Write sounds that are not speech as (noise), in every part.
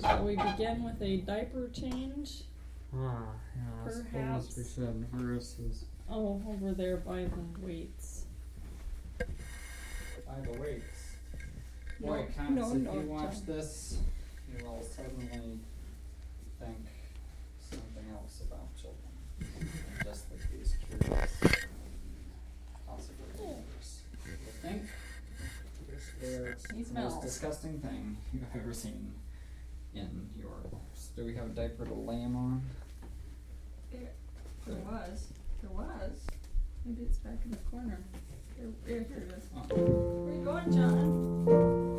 Shall we begin with a diaper change? Ah, yeah, I suppose we Perhaps. should. Versus Oh, over there by the weights. by the weights. No, Boy, Cons, no, if no, you watch John. this, you will suddenly think something else about children. Just like these curious, possibly dangerous. You think they're the most disgusting thing you've ever seen in your lives. Do we have a diaper to lay him on? There, there was. There was. Maybe it's back in the corner. Here, it is. Oh. Where you going, John?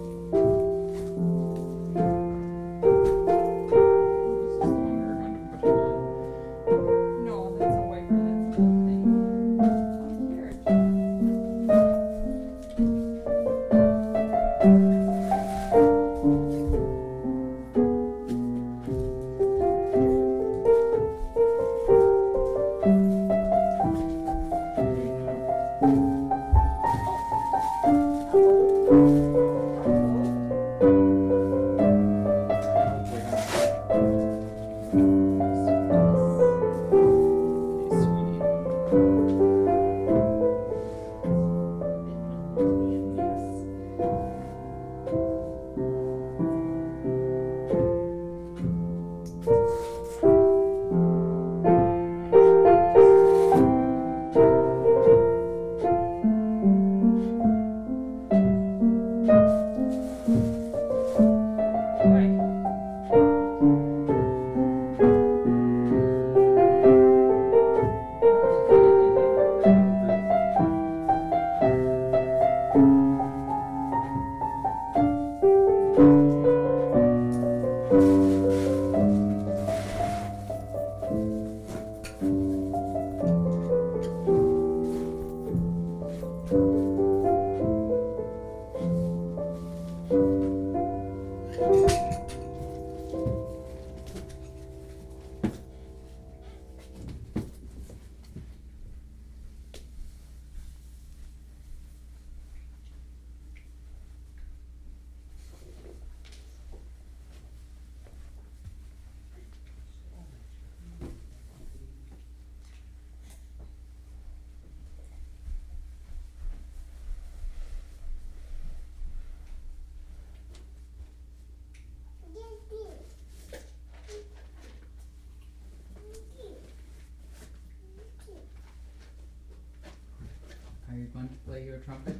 Play your trumpet?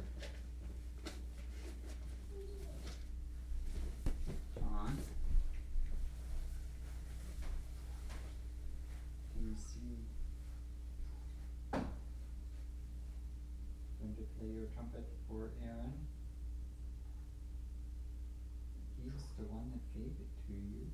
John? Can you see? Going to play your trumpet for Aaron? He's the one that gave it to you.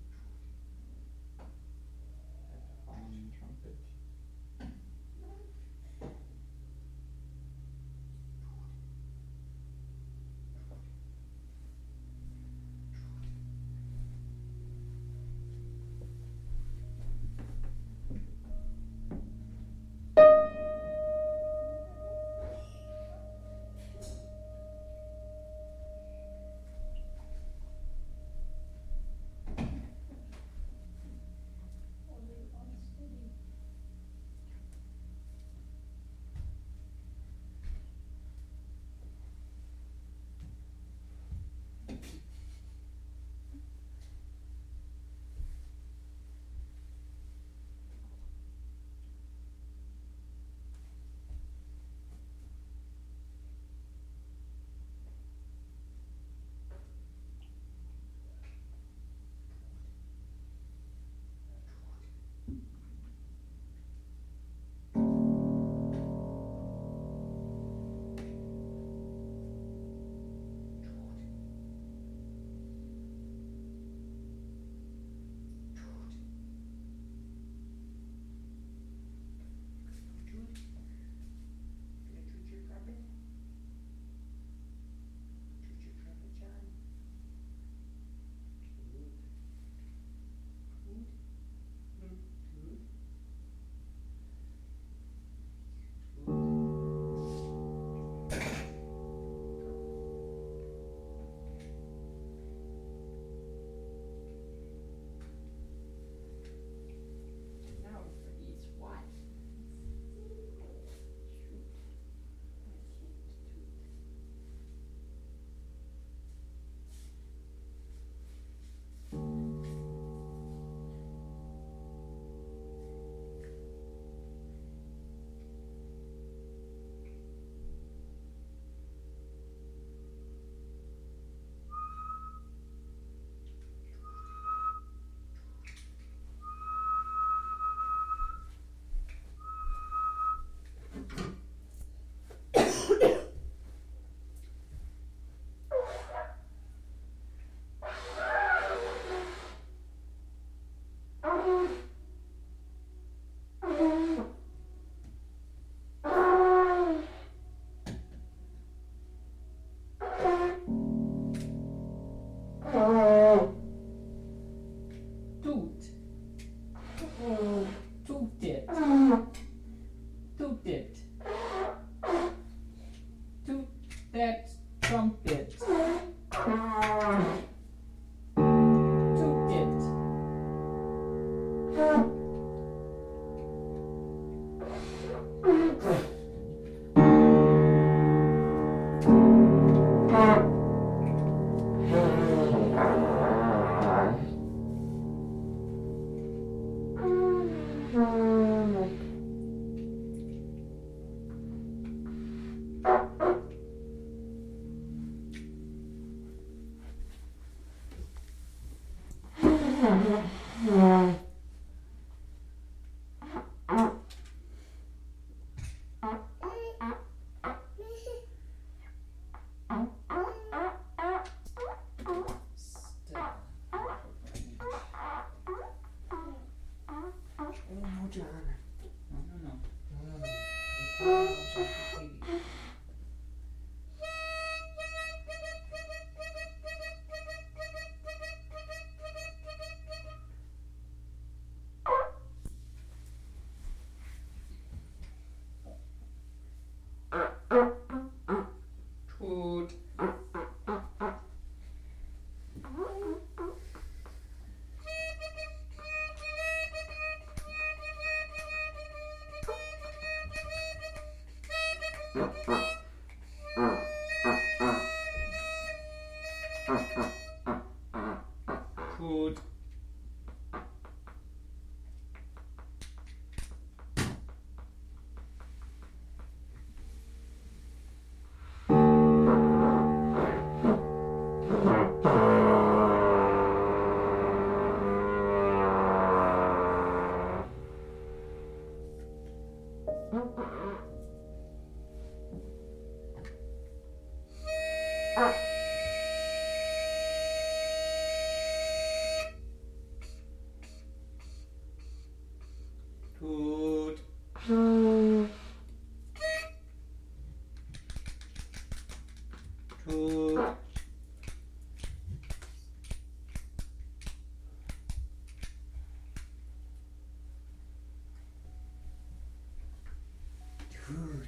Dude.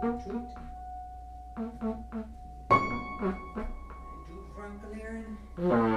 Toot. Toot Frankenaren. Peekaboo.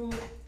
two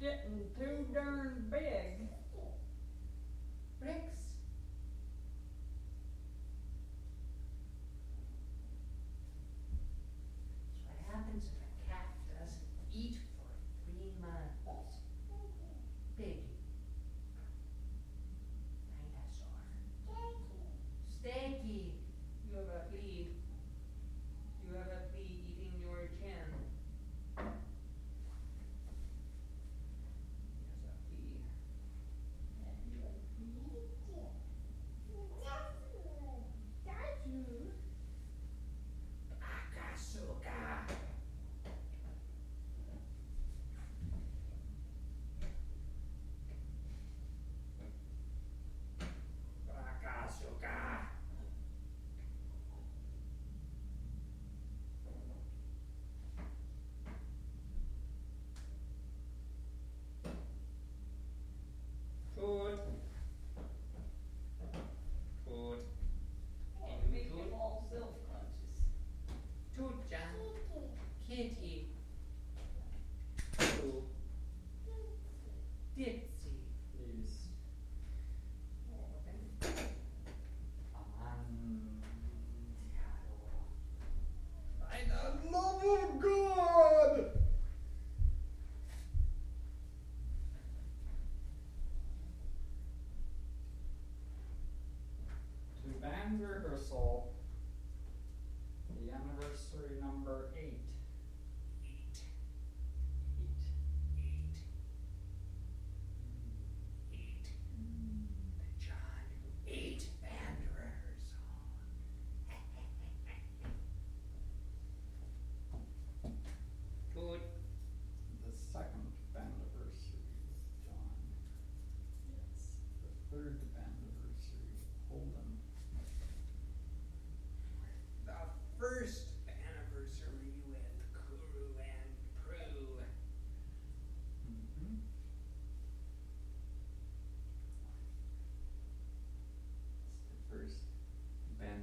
getting too darn big.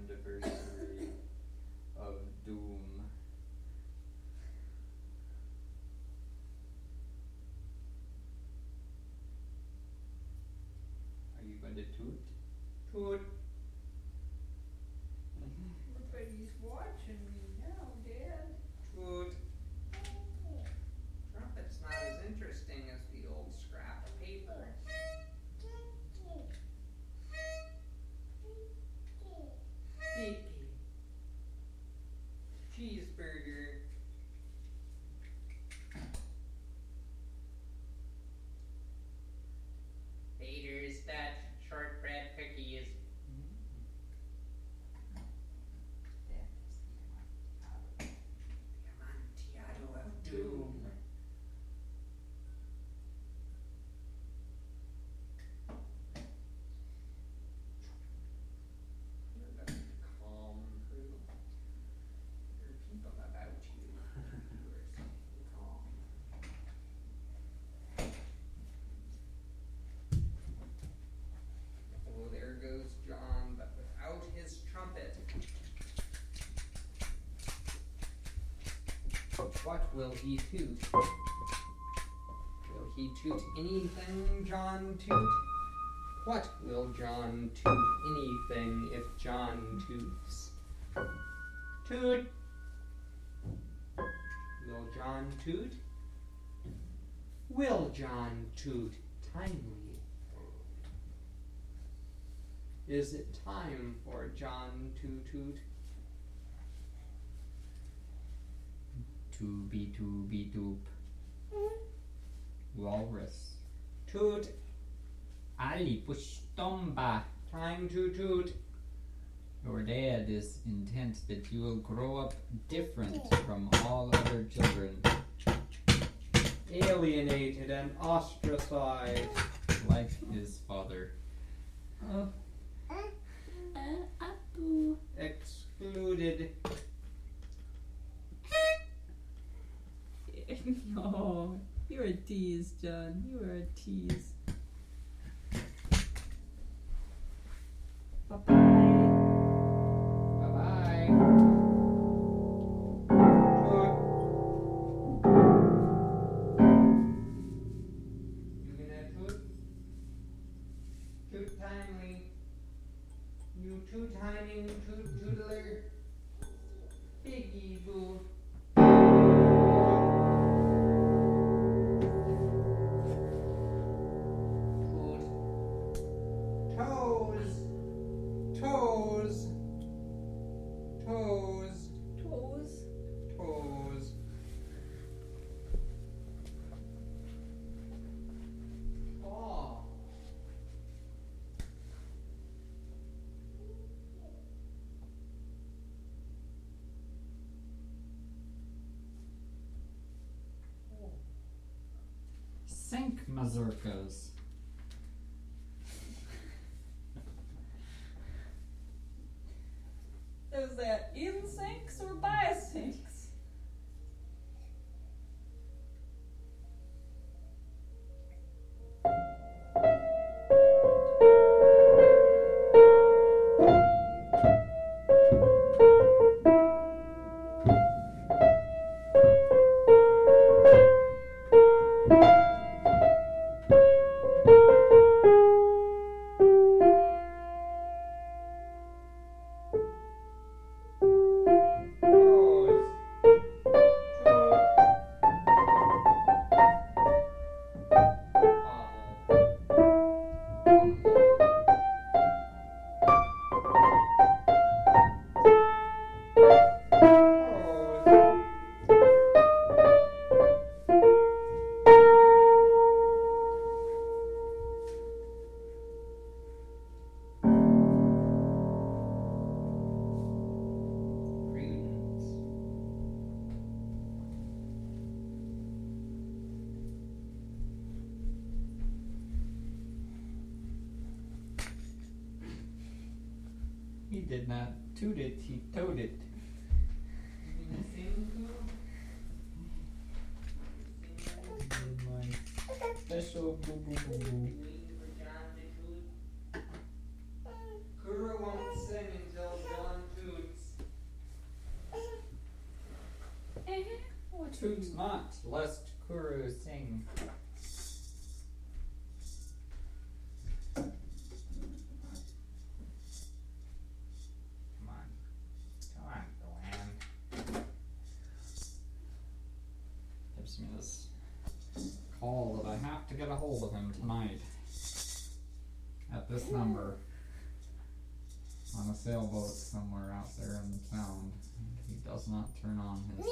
anniversary of Doom. Are you going to toot? Toot. What will he toot? Will he toot anything, John toot? What will John toot anything if John toots? Toot! Will John toot? Will John toot timely? Is it time for John to toot? To be to be doop. Walrus. Toot. Ali pushtomba. Time to toot. Your dad is intent that you will grow up different from all other children. Alienated and ostracized like his father. Oh. Uh, Apu. Excluded. (laughs) no, you're a tease, John. You are a tease. Sink mazurkas. Toots not, lest Kuru sing. Come on. Come on, Joanne. Gives me this call that I have to get a hold of him tonight. At this number. On a sailboat somewhere out there in the sound. He does not turn on his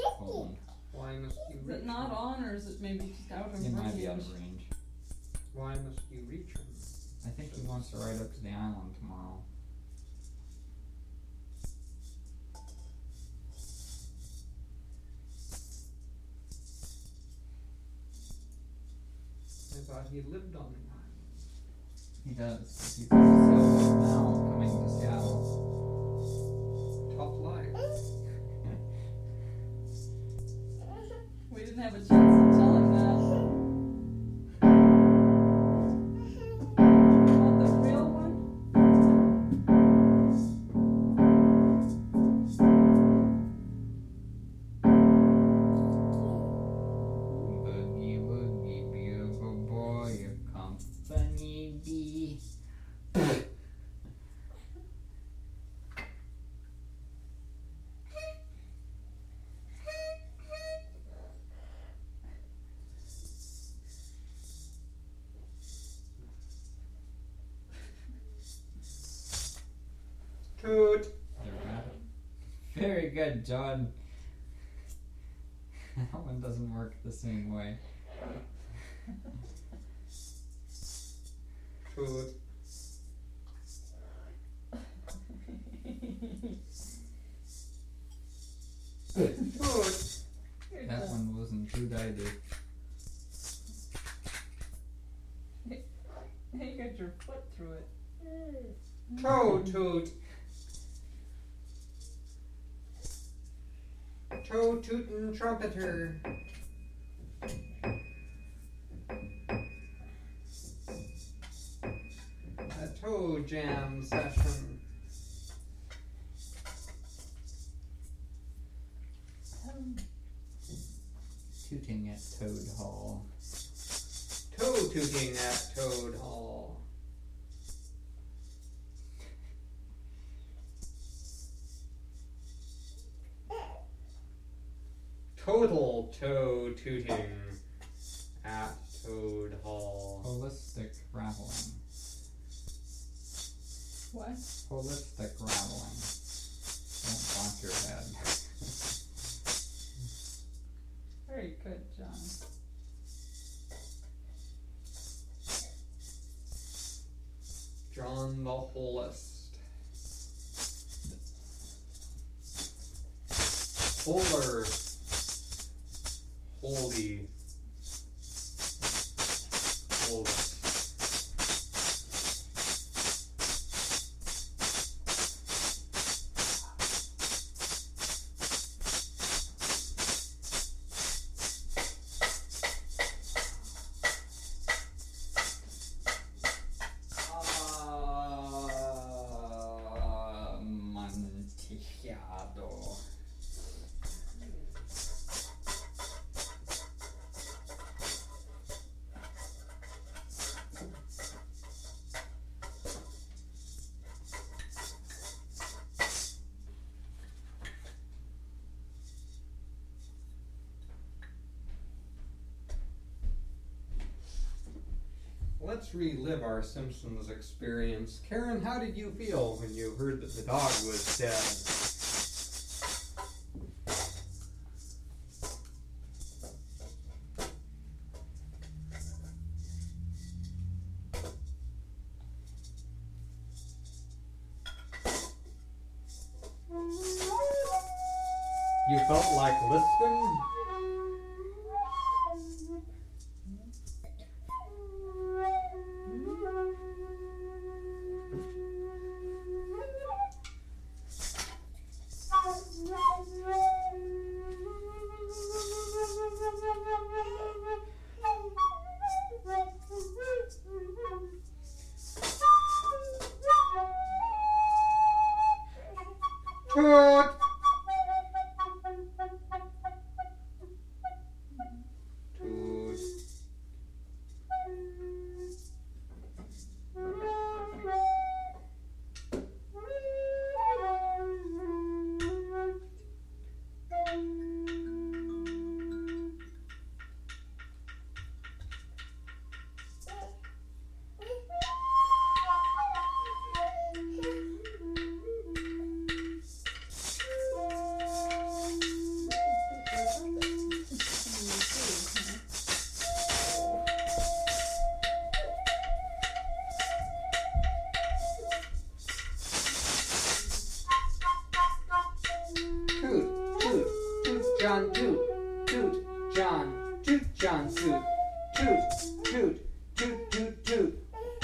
he lived on the island. He does. He's on Toot. There, got it. Very good, John. (laughs) that one doesn't work the same way. Toot. Trumpeter. A toe jam session. Tooting at Toad Hall. Toe tooting at Toad Hall. Total toe tooting at Toad Hall. Holistic rattling. What? Holistic rattling. Don't bonk your head. (laughs) Very good, John. John the Holist. Holer all the Relive our Simpsons experience. Karen, how did you feel when you heard that the dog was dead? You felt like Liston?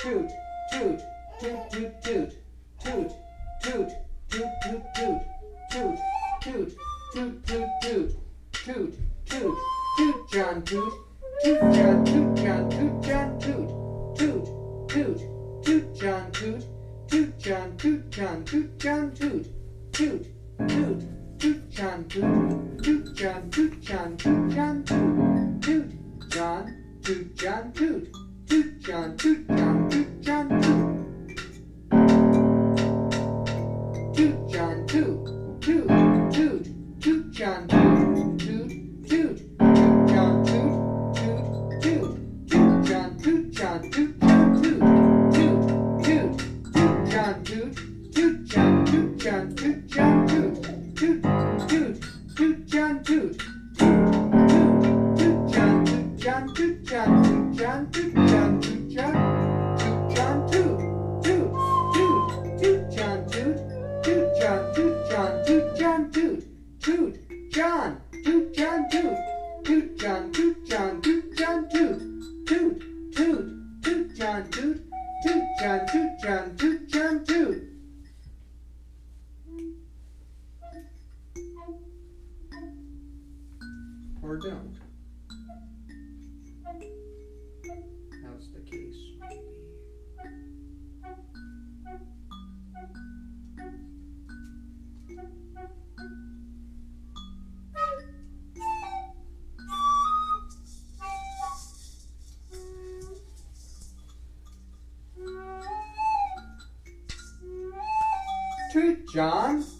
truth John?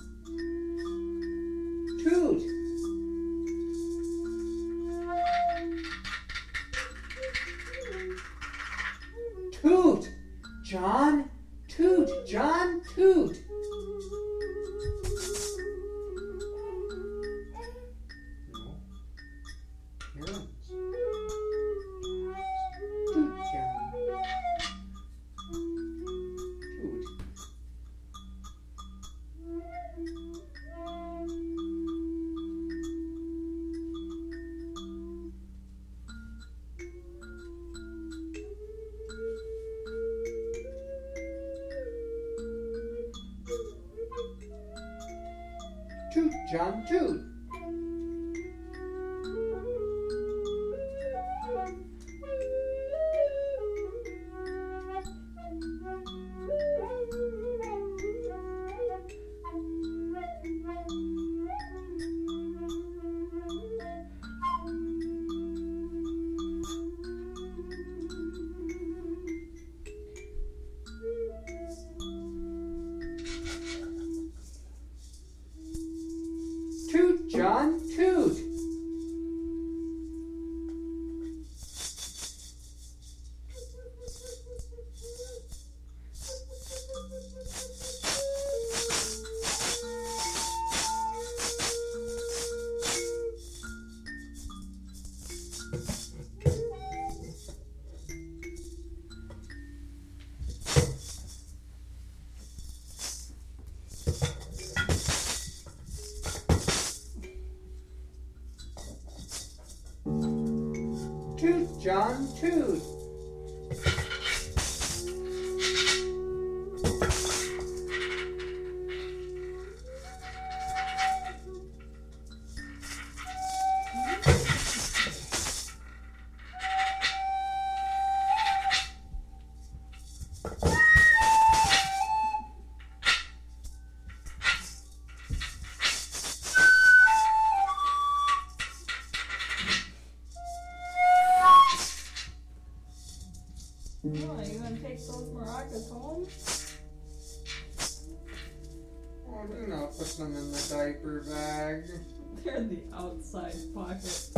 them in the diaper bag. (laughs) They're in the outside pocket.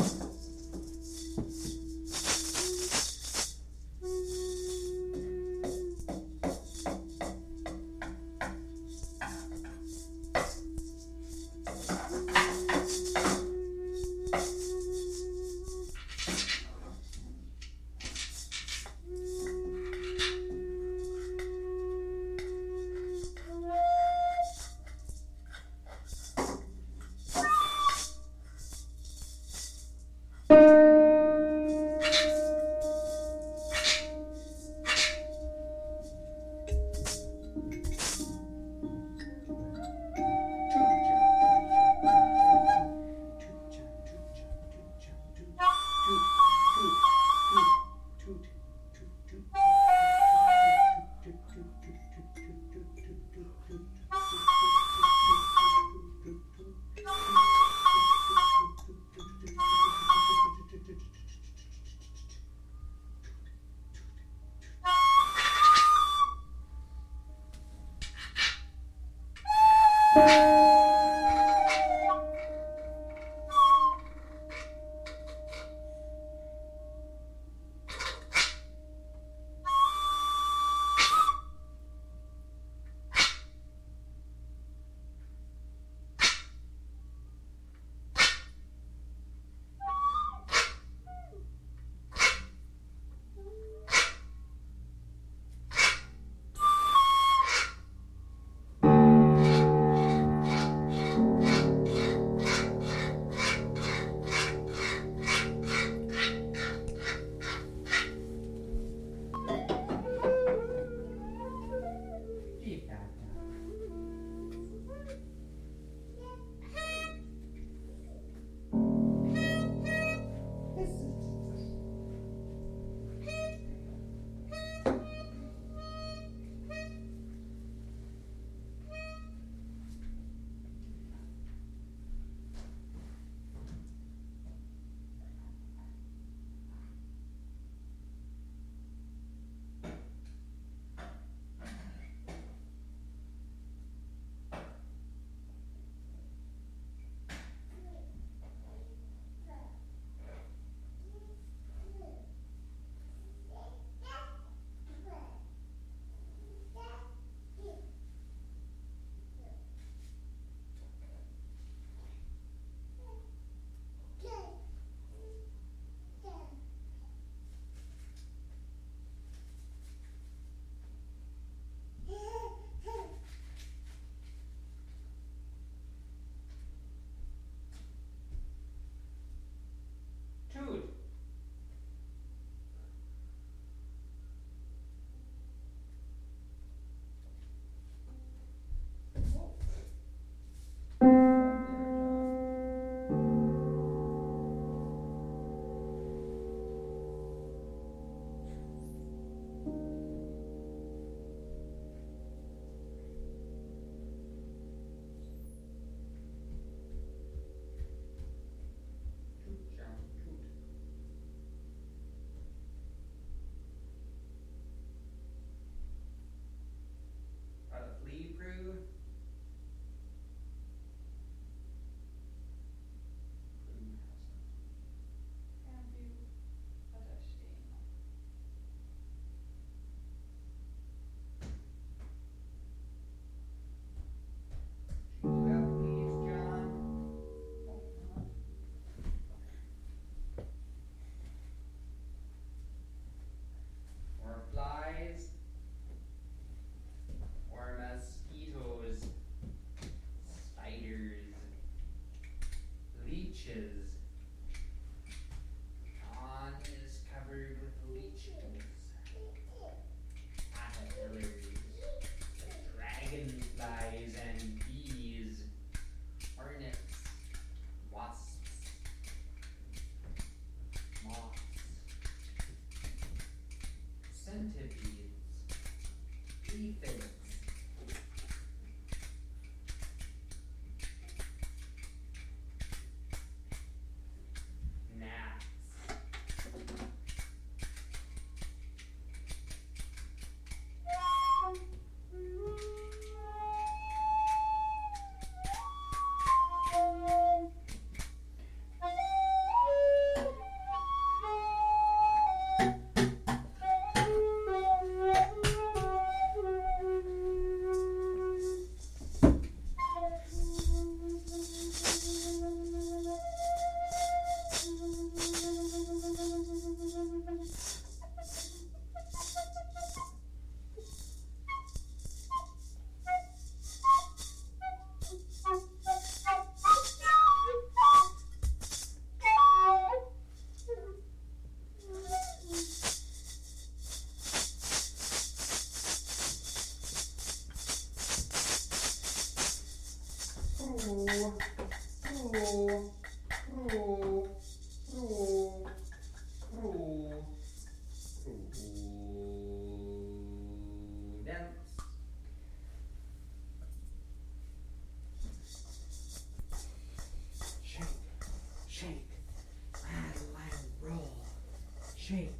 straight.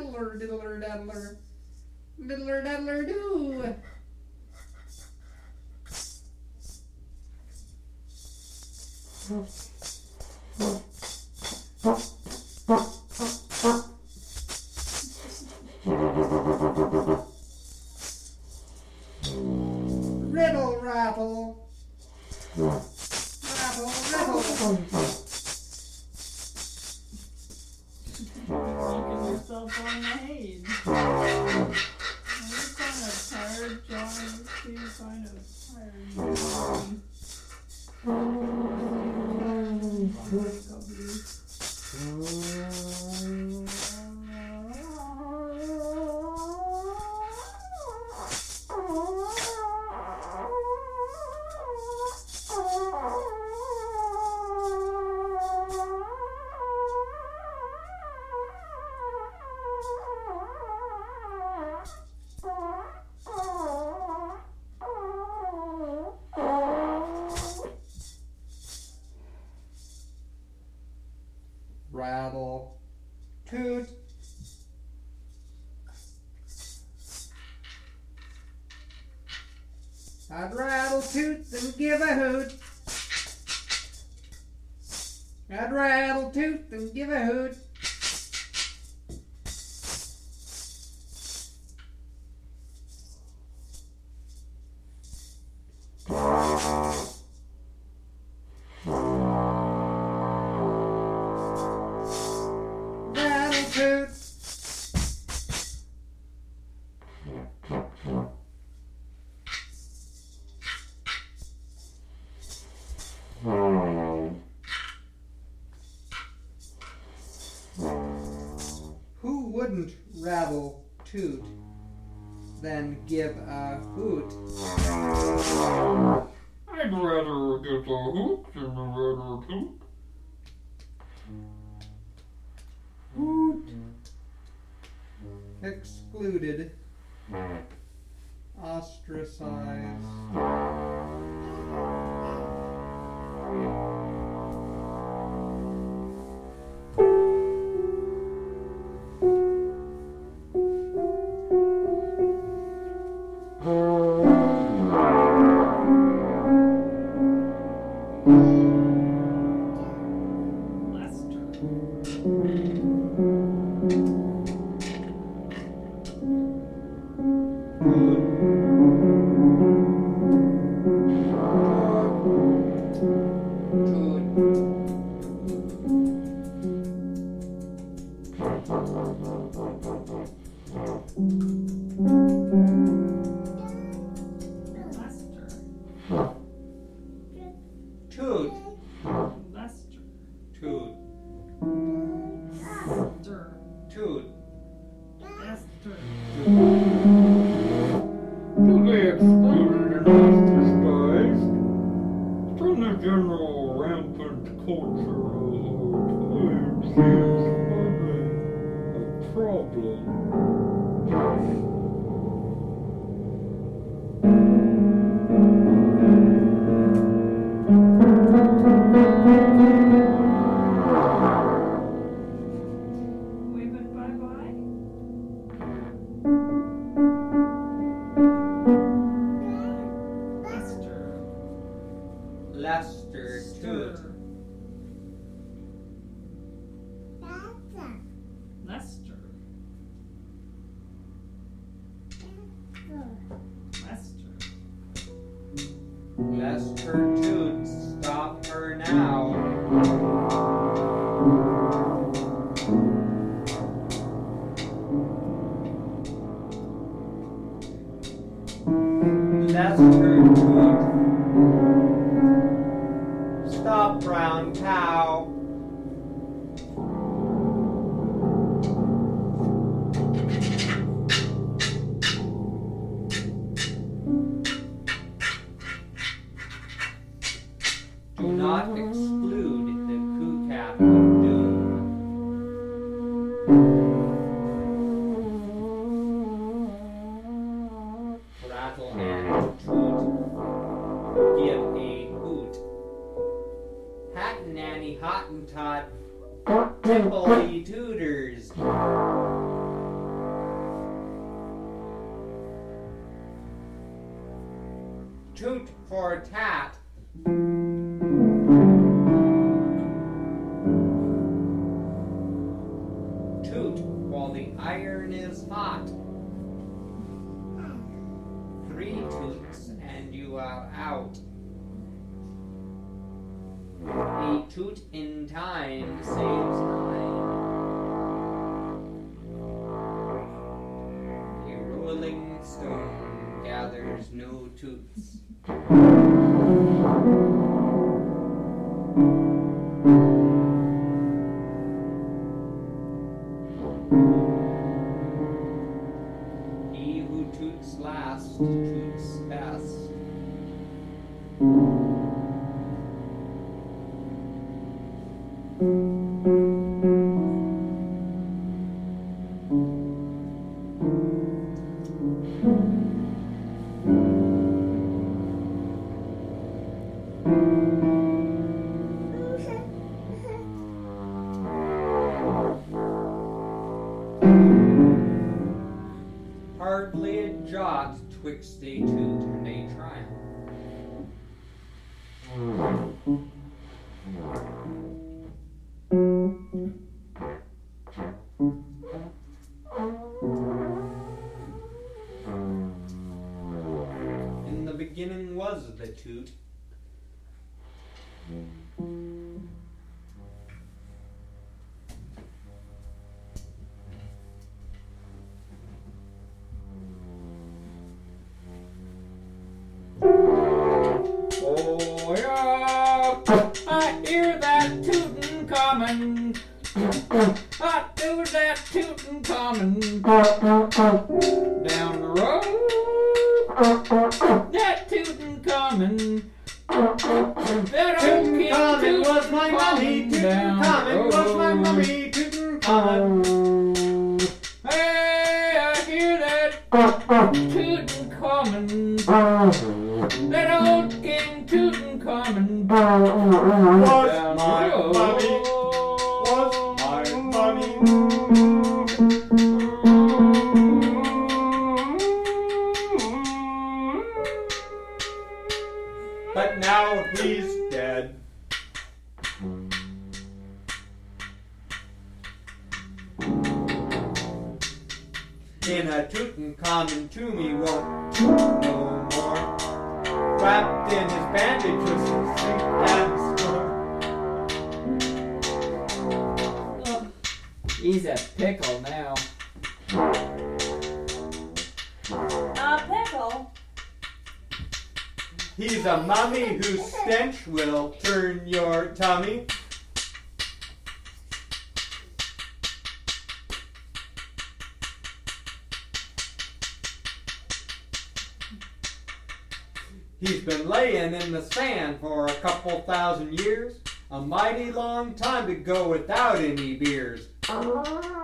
Daddler, diddler, daddler. Diddler, daddler, do. Riddle, (laughs) Young Tao. coming down the road. That tootin' coming. That tootin' coming was my mummy. Tootin' coming was my mummy. Tootin' coming. Hey, I hear that tootin' coming. That old King tootin' coming. Was my mummy. He's been laying in the sand for a couple thousand years, a mighty long time to go without any beers. Ah.